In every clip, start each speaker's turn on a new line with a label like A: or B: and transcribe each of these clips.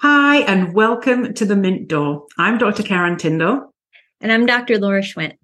A: Hi, and welcome to the Mint Door. I'm Dr. Karen Tyndall.
B: And I'm Dr. Laura Schwint.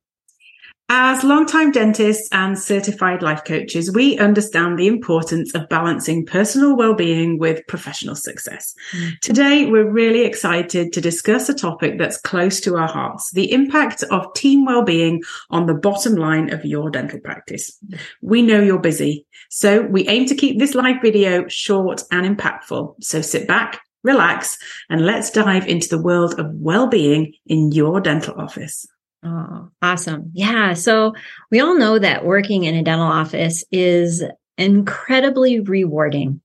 A: As longtime dentists and certified life coaches, we understand the importance of balancing personal well-being with professional success. Mm-hmm. Today, we're really excited to discuss a topic that's close to our hearts, the impact of team well-being on the bottom line of your dental practice. We know you're busy, so we aim to keep this live video short and impactful. So sit back, relax, and let's dive into the world of well-being in your dental office.
B: Oh, awesome. Yeah. So we all know that working in a dental office is incredibly rewarding,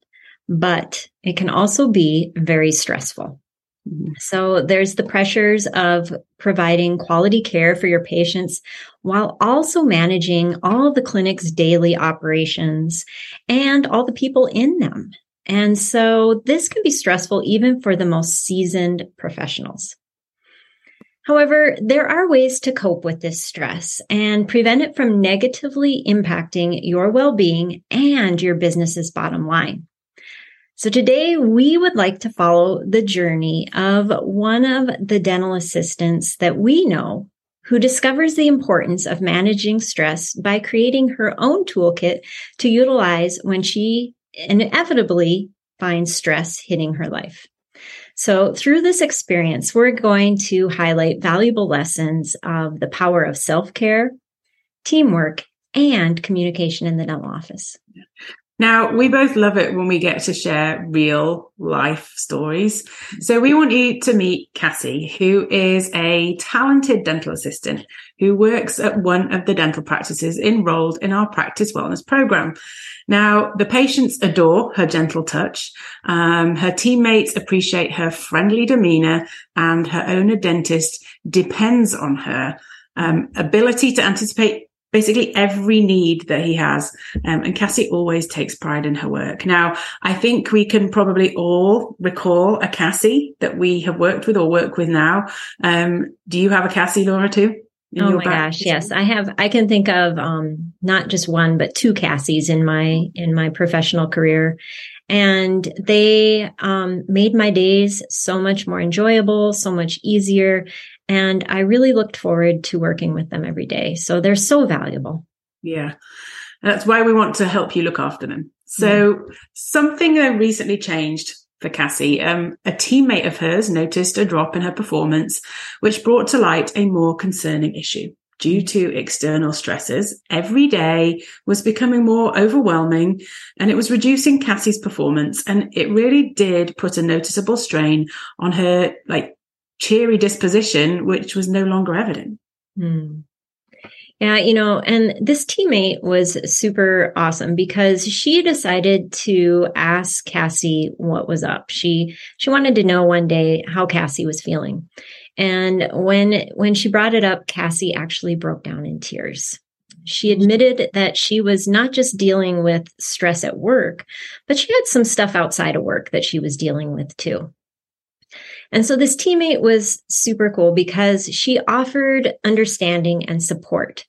B: but it can also be very stressful. Mm-hmm. So there's the pressures of providing quality care for your patients while also managing all the clinic's daily operations and all the people in them. And so this can be stressful even for the most seasoned professionals. However, there are ways to cope with this stress and prevent it from negatively impacting your well-being and your business's bottom line. So today we would like to follow the journey of one of the dental assistants that we know who discovers the importance of managing stress by creating her own toolkit to utilize when she inevitably finds stress hitting her life. So through this experience, we're going to highlight valuable lessons of the power of self-care, teamwork, and communication in the dental office.
A: Now, we both love it when we get to share real life stories. So we want you to meet Cassie, who is a talented dental assistant who works at one of the dental practices enrolled in our practice wellness program. Now, the patients adore her gentle touch. Um, her teammates appreciate her friendly demeanor and her owner dentist depends on her um, ability to anticipate basically every need that he has. Um, and Cassie always takes pride in her work. Now, I think we can probably all recall a Cassie that we have worked with or work with now. Um, do you have a Cassie, Laura, too?
B: oh my gosh, yes. I have I can think of um not just one but two Cassies in my in my professional career. And they um made my days so much more enjoyable, so much easier. And I really looked forward to working with them every day. So they're so valuable.
A: Yeah. That's why we want to help you look after them. So yeah. something that recently changed for Cassie. Um, a teammate of hers noticed a drop in her performance, which brought to light a more concerning issue. Due to external stresses, every day was becoming more overwhelming and it was reducing Cassie's performance. And it really did put a noticeable strain on her, like, cheery disposition, which was no longer evident.
B: Hmm. Yeah, you know, and this teammate was super awesome because she decided to ask Cassie what was up. She she wanted to know one day how Cassie was feeling. And when when she brought it up, Cassie actually broke down in tears. She admitted that she was not just dealing with stress at work, but she had some stuff outside of work that she was dealing with too. And so this teammate was super cool because she offered understanding and support.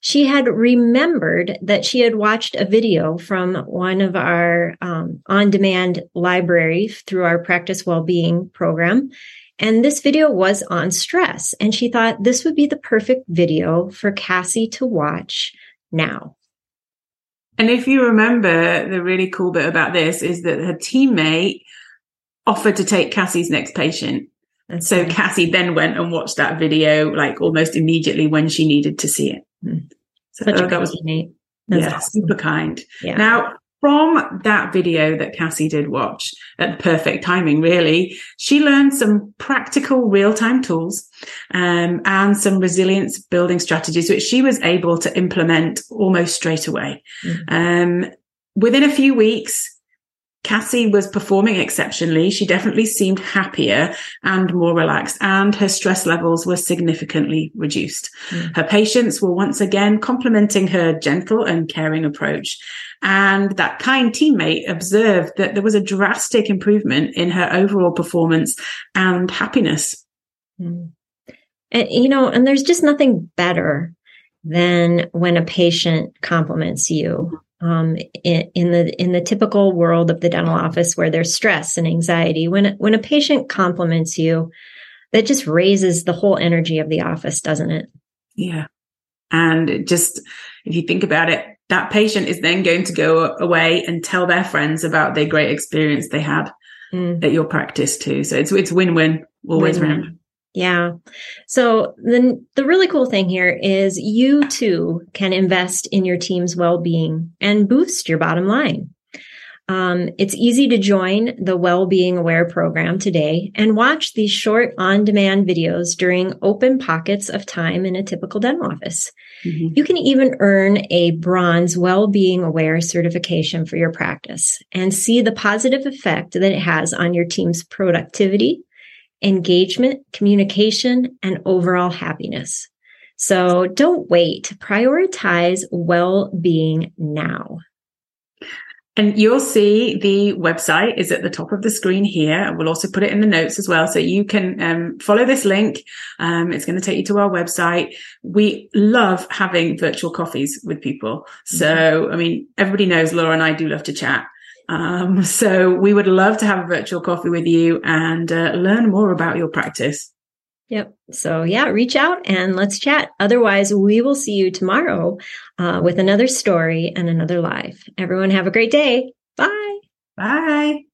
B: She had remembered that she had watched a video from one of our um, on demand library through our practice well-being program. And this video was on stress. And she thought this would be the perfect video for Cassie to watch now.
A: And if you remember, the really cool bit about this is that her teammate offered to take Cassie's next patient. And so Cassie then went and watched that video like almost immediately when she needed to see it. Mm.
B: So Such that was neat.
A: yeah, awesome. super kind. Yeah. Now, from that video that Cassie did watch at perfect timing, really, she learned some practical real time tools um, and some resilience building strategies, which she was able to implement almost straight away. Mm-hmm. Um, within a few weeks, Cassie was performing exceptionally. She definitely seemed happier and more relaxed, and her stress levels were significantly reduced. Mm. Her patients were once again complimenting her gentle and caring approach. And that kind teammate observed that there was a drastic improvement in her overall performance and happiness.
B: Mm. And, you know, and there's just nothing better than when a patient compliments you um, in, in, the in the typical world of the dental office where there's stress and anxiety. When when a patient compliments you, that just raises the whole energy of the office, doesn't it?
A: Yeah, and just if you think about it, that patient is then going to go away and tell their friends about their great experience they had mm. at your practice too. So it's it's win win always win-win.
B: Yeah. So then the really cool thing here is you too can invest in your team's well-being and boost your bottom line. Um, it's easy to join the Well-Being Aware program today and watch these short on-demand videos during open pockets of time in a typical dental office. Mm-hmm. You can even earn a bronze Well-Being Aware certification for your practice and see the positive effect that it has on your team's productivity, engagement, communication, and overall happiness. So don't wait. Prioritize well being now.
A: And you'll see the website is at the top of the screen here. We'll also put it in the notes as well. So you can um, follow this link. Um, it's going to take you to our website. We love having virtual coffees with people. So. I mean, everybody knows Laura and I do love to chat. Um, so we would love to have a virtual coffee with you and uh, learn more about your practice.
B: Yep. So yeah, reach out and let's chat. Otherwise, we will see you tomorrow uh, with another story and another live. Everyone have a great day. Bye.
A: Bye.